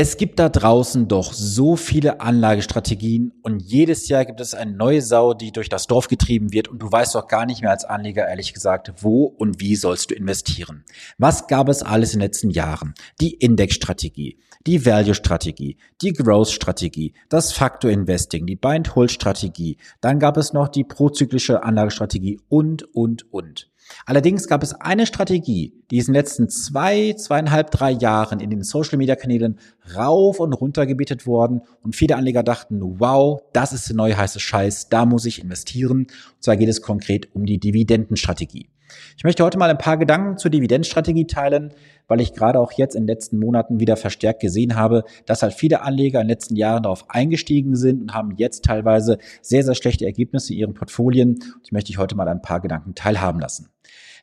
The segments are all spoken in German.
Es gibt da draußen doch so viele Anlagestrategien und jedes Jahr gibt es eine neue Sau, die durch das Dorf getrieben wird und du weißt doch gar nicht mehr als Anleger ehrlich gesagt, wo und wie sollst du investieren. Was gab es alles in den letzten Jahren? Die Indexstrategie, die Value-Strategie, die Growth-Strategie, das Factor-Investing, die Buy-and-Hold-Strategie, dann gab es noch die prozyklische Anlagestrategie und, und, und. Allerdings gab es eine Strategie, die ist in den letzten zwei, zweieinhalb, drei Jahren in den Social-Media-Kanälen rauf und runter gebietet worden und viele Anleger dachten, wow, das ist der neue heiße Scheiß, da muss ich investieren. Und zwar geht es konkret um die Dividendenstrategie. Ich möchte heute mal ein paar Gedanken zur Dividendenstrategie teilen, weil ich gerade auch jetzt in den letzten Monaten wieder verstärkt gesehen habe, dass halt viele Anleger in den letzten Jahren darauf eingestiegen sind und haben jetzt teilweise sehr, sehr schlechte Ergebnisse in ihren Portfolien. Ich möchte ich heute mal ein paar Gedanken teilhaben lassen.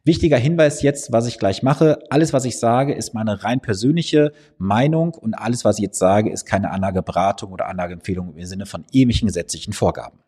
Wichtiger Hinweis jetzt, was ich gleich mache. Alles, was ich sage, ist meine rein persönliche Meinung und alles, was ich jetzt sage, ist keine Anlageberatung oder Anlageempfehlung im Sinne von ähnlichen gesetzlichen Vorgaben.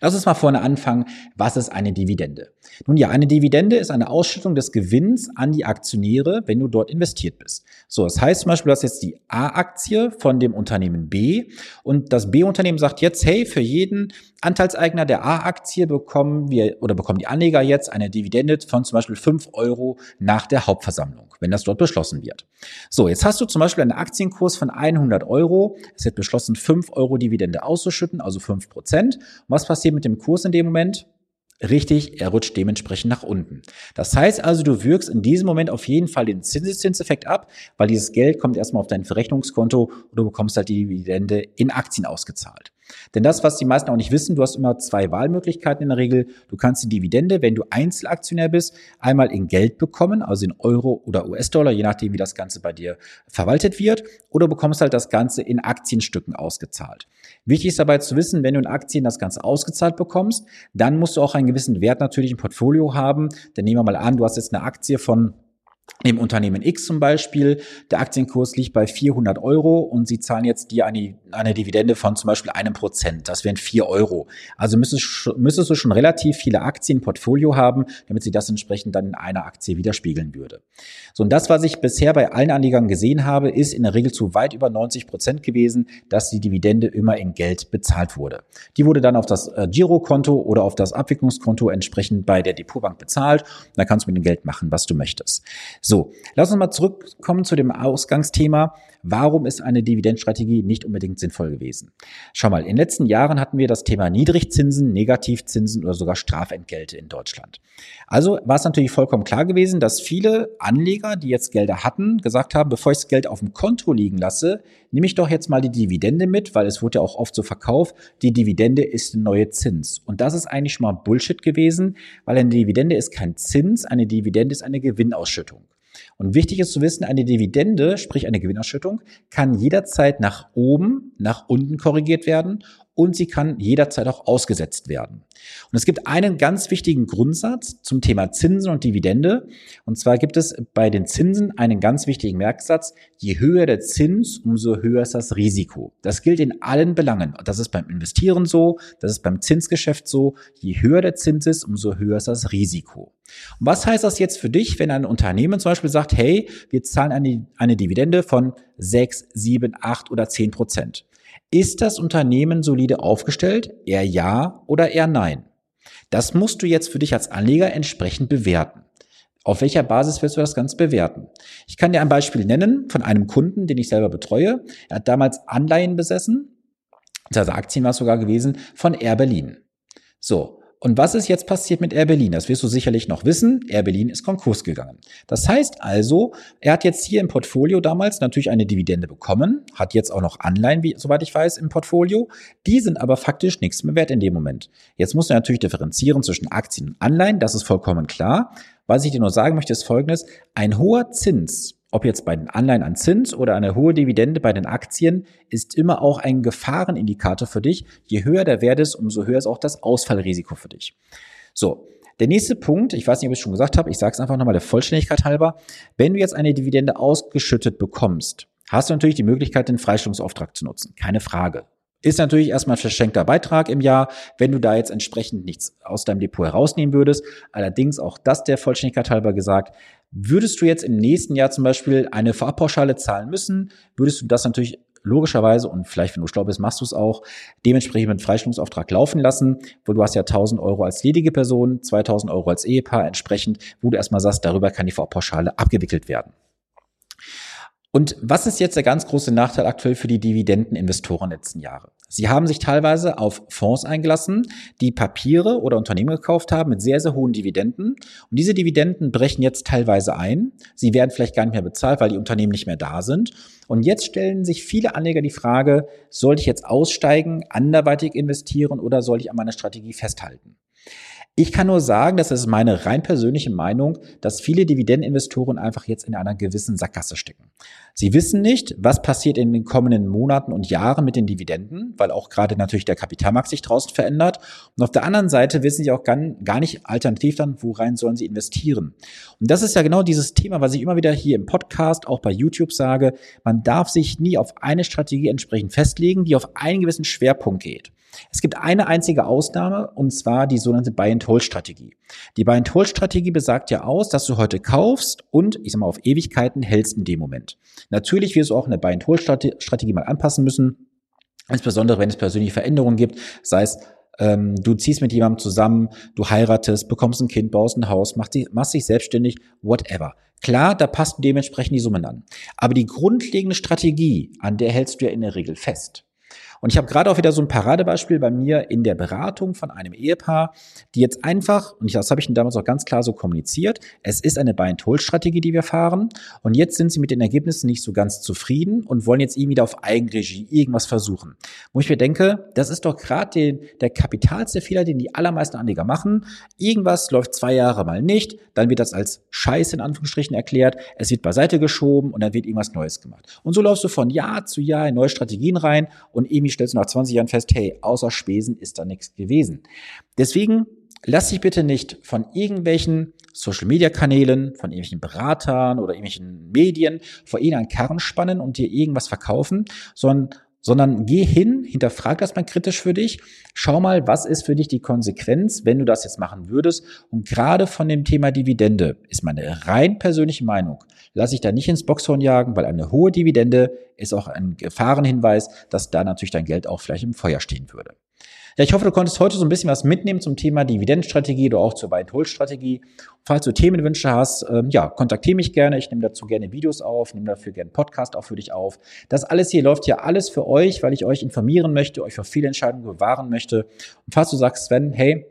Lass uns mal vorne anfangen. Was ist eine Dividende? Nun ja, eine Dividende ist eine Ausschüttung des Gewinns an die Aktionäre, wenn du dort investiert bist. So, das heißt zum Beispiel, du hast jetzt die A-Aktie von dem Unternehmen B und das B-Unternehmen sagt jetzt, hey, für jeden Anteilseigner der A-Aktie bekommen wir oder bekommen die Anleger jetzt eine Dividende von zum Beispiel fünf Euro nach der Hauptversammlung, wenn das dort beschlossen wird. So, jetzt hast du zum Beispiel einen Aktienkurs von 100 Euro. Es wird beschlossen, fünf Euro Dividende auszuschütten, also fünf Prozent. Was passiert mit dem Kurs in dem Moment? Richtig, er rutscht dementsprechend nach unten. Das heißt also, du wirkst in diesem Moment auf jeden Fall den Zinseszinseffekt ab, weil dieses Geld kommt erstmal auf dein Verrechnungskonto und du bekommst halt die Dividende in Aktien ausgezahlt. Denn das, was die meisten auch nicht wissen, du hast immer zwei Wahlmöglichkeiten in der Regel. Du kannst die Dividende, wenn du Einzelaktionär bist, einmal in Geld bekommen, also in Euro oder US-Dollar, je nachdem, wie das Ganze bei dir verwaltet wird, oder bekommst halt das Ganze in Aktienstücken ausgezahlt. Wichtig ist dabei zu wissen, wenn du in Aktien das Ganze ausgezahlt bekommst, dann musst du auch einen gewissen Wert natürlich im Portfolio haben. Denn nehmen wir mal an, du hast jetzt eine Aktie von im Unternehmen X zum Beispiel, der Aktienkurs liegt bei 400 Euro und Sie zahlen jetzt dir eine, eine Dividende von zum Beispiel einem Prozent. Das wären 4 Euro. Also müsstest, müsstest du schon relativ viele Aktien im Portfolio haben, damit sie das entsprechend dann in einer Aktie widerspiegeln würde. So, und das, was ich bisher bei allen Anlegern gesehen habe, ist in der Regel zu weit über 90 Prozent gewesen, dass die Dividende immer in Geld bezahlt wurde. Die wurde dann auf das äh, Girokonto oder auf das Abwicklungskonto entsprechend bei der Depotbank bezahlt. Da kannst du mit dem Geld machen, was du möchtest. So, lass uns mal zurückkommen zu dem Ausgangsthema. Warum ist eine Dividendstrategie nicht unbedingt sinnvoll gewesen? Schau mal, in den letzten Jahren hatten wir das Thema Niedrigzinsen, Negativzinsen oder sogar Strafentgelte in Deutschland. Also war es natürlich vollkommen klar gewesen, dass viele Anleger, die jetzt Gelder hatten, gesagt haben, bevor ich das Geld auf dem Konto liegen lasse, nehme ich doch jetzt mal die Dividende mit, weil es wurde ja auch oft so verkauft, die Dividende ist ein neuer Zins. Und das ist eigentlich schon mal Bullshit gewesen, weil eine Dividende ist kein Zins, eine Dividende ist eine Gewinnausschüttung. Und wichtig ist zu wissen, eine Dividende, sprich eine Gewinnausschüttung, kann jederzeit nach oben, nach unten korrigiert werden und sie kann jederzeit auch ausgesetzt werden. Und es gibt einen ganz wichtigen Grundsatz zum Thema Zinsen und Dividende. Und zwar gibt es bei den Zinsen einen ganz wichtigen Merksatz. Je höher der Zins, umso höher ist das Risiko. Das gilt in allen Belangen. Das ist beim Investieren so, das ist beim Zinsgeschäft so. Je höher der Zins ist, umso höher ist das Risiko. Und was heißt das jetzt für dich, wenn ein Unternehmen zum Beispiel sagt, hey, wir zahlen eine, eine Dividende von 6, 7, 8 oder 10 Prozent? Ist das Unternehmen solide aufgestellt? Eher ja oder eher nein? Das musst du jetzt für dich als Anleger entsprechend bewerten. Auf welcher Basis wirst du das Ganze bewerten? Ich kann dir ein Beispiel nennen von einem Kunden, den ich selber betreue. Er hat damals Anleihen besessen, also Aktien war es sogar gewesen, von Air Berlin. So, und was ist jetzt passiert mit Air Berlin? Das wirst du sicherlich noch wissen. Air Berlin ist Konkurs gegangen. Das heißt also, er hat jetzt hier im Portfolio damals natürlich eine Dividende bekommen, hat jetzt auch noch Anleihen, wie, soweit ich weiß, im Portfolio. Die sind aber faktisch nichts mehr wert in dem Moment. Jetzt muss er natürlich differenzieren zwischen Aktien und Anleihen. Das ist vollkommen klar. Was ich dir nur sagen möchte, ist Folgendes. Ein hoher Zins ob jetzt bei den Anleihen an Zins oder eine hohe Dividende bei den Aktien, ist immer auch ein Gefahrenindikator für dich. Je höher der Wert ist, umso höher ist auch das Ausfallrisiko für dich. So. Der nächste Punkt, ich weiß nicht, ob ich es schon gesagt habe, ich sage es einfach nochmal der Vollständigkeit halber. Wenn du jetzt eine Dividende ausgeschüttet bekommst, hast du natürlich die Möglichkeit, den Freistellungsauftrag zu nutzen. Keine Frage. Ist natürlich erstmal ein verschenkter Beitrag im Jahr, wenn du da jetzt entsprechend nichts aus deinem Depot herausnehmen würdest. Allerdings auch das der Vollständigkeit halber gesagt, Würdest du jetzt im nächsten Jahr zum Beispiel eine Vorabpauschale zahlen müssen, würdest du das natürlich logischerweise, und vielleicht, wenn du schlau bist, machst du es auch, dementsprechend mit Freistellungsauftrag laufen lassen, wo du hast ja 1000 Euro als ledige Person, 2000 Euro als Ehepaar entsprechend, wo du erstmal sagst, darüber kann die Vorpauschale abgewickelt werden. Und was ist jetzt der ganz große Nachteil aktuell für die Dividendeninvestoren letzten Jahre? Sie haben sich teilweise auf Fonds eingelassen, die Papiere oder Unternehmen gekauft haben mit sehr, sehr hohen Dividenden. Und diese Dividenden brechen jetzt teilweise ein. Sie werden vielleicht gar nicht mehr bezahlt, weil die Unternehmen nicht mehr da sind. Und jetzt stellen sich viele Anleger die Frage, sollte ich jetzt aussteigen, anderweitig investieren oder soll ich an meiner Strategie festhalten? Ich kann nur sagen, das ist meine rein persönliche Meinung, dass viele Dividendeninvestoren einfach jetzt in einer gewissen Sackgasse stecken. Sie wissen nicht, was passiert in den kommenden Monaten und Jahren mit den Dividenden, weil auch gerade natürlich der Kapitalmarkt sich draußen verändert. Und auf der anderen Seite wissen sie auch gar, nicht alternativ dann, worein sollen sie investieren. Und das ist ja genau dieses Thema, was ich immer wieder hier im Podcast, auch bei YouTube sage. Man darf sich nie auf eine Strategie entsprechend festlegen, die auf einen gewissen Schwerpunkt geht. Es gibt eine einzige Ausnahme und zwar die sogenannte Buy-and-Hold-Strategie. Die Buy-and-Hold-Strategie besagt ja aus, dass du heute kaufst und, ich sag mal, auf Ewigkeiten hältst in dem Moment. Natürlich wirst du auch eine Buy-and-Hold-Strategie mal anpassen müssen, insbesondere wenn es persönliche Veränderungen gibt, sei es ähm, du ziehst mit jemandem zusammen, du heiratest, bekommst ein Kind, baust ein Haus, machst, dich, machst dich selbstständig, whatever. Klar, da passt dementsprechend die Summen an. Aber die grundlegende Strategie, an der hältst du ja in der Regel fest. Und ich habe gerade auch wieder so ein Paradebeispiel bei mir in der Beratung von einem Ehepaar, die jetzt einfach, und das habe ich damals auch ganz klar so kommuniziert, es ist eine Buy-and-Hold-Strategie, die wir fahren. Und jetzt sind sie mit den Ergebnissen nicht so ganz zufrieden und wollen jetzt irgendwie wieder auf Eigenregie irgendwas versuchen. Wo ich mir denke, das ist doch gerade der kapitalste Fehler, den die allermeisten Anleger machen. Irgendwas läuft zwei Jahre mal nicht, dann wird das als Scheiß in Anführungsstrichen erklärt, es wird beiseite geschoben und dann wird irgendwas Neues gemacht. Und so läufst du von Jahr zu Jahr in neue Strategien rein und irgendwie stellst du nach 20 Jahren fest, hey, außer Spesen ist da nichts gewesen. Deswegen lass dich bitte nicht von irgendwelchen Social Media Kanälen, von irgendwelchen Beratern oder irgendwelchen Medien vor ihnen einen Karren spannen und dir irgendwas verkaufen, sondern sondern geh hin, hinterfrag das mal kritisch für dich, schau mal, was ist für dich die Konsequenz, wenn du das jetzt machen würdest. Und gerade von dem Thema Dividende ist meine rein persönliche Meinung, lasse ich da nicht ins Boxhorn jagen, weil eine hohe Dividende ist auch ein Gefahrenhinweis, dass da natürlich dein Geld auch vielleicht im Feuer stehen würde. Ja, ich hoffe, du konntest heute so ein bisschen was mitnehmen zum Thema Dividendenstrategie oder auch zur Buy-and-Hold-Strategie. Falls du Themenwünsche hast, ähm, ja, kontaktiere mich gerne. Ich nehme dazu gerne Videos auf, nehme dafür gerne Podcast auch für dich auf. Das alles hier läuft ja alles für euch, weil ich euch informieren möchte, euch vor Fehlentscheidungen bewahren möchte. Und falls du sagst, Sven, hey,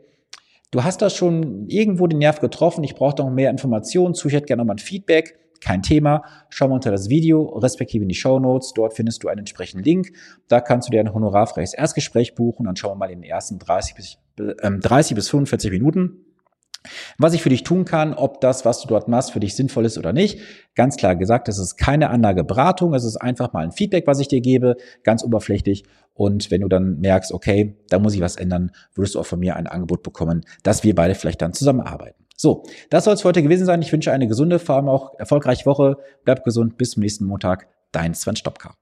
du hast da schon irgendwo den Nerv getroffen, ich brauche noch mehr Informationen zu, ich hätte gerne nochmal ein Feedback, kein Thema. Schau mal unter das Video, respektive in die Show Notes. Dort findest du einen entsprechenden Link. Da kannst du dir ein honorarfreies Erstgespräch buchen. Dann schauen wir mal in den ersten 30 bis, äh, 30 bis 45 Minuten, was ich für dich tun kann, ob das, was du dort machst, für dich sinnvoll ist oder nicht. Ganz klar gesagt, es ist keine Anlageberatung, es ist einfach mal ein Feedback, was ich dir gebe, ganz oberflächlich. Und wenn du dann merkst, okay, da muss ich was ändern, würdest du auch von mir ein Angebot bekommen, dass wir beide vielleicht dann zusammenarbeiten. So, das soll es für heute gewesen sein. Ich wünsche eine gesunde, vor allem auch erfolgreiche Woche. Bleib gesund. Bis zum nächsten Montag. Dein Sven Stopka.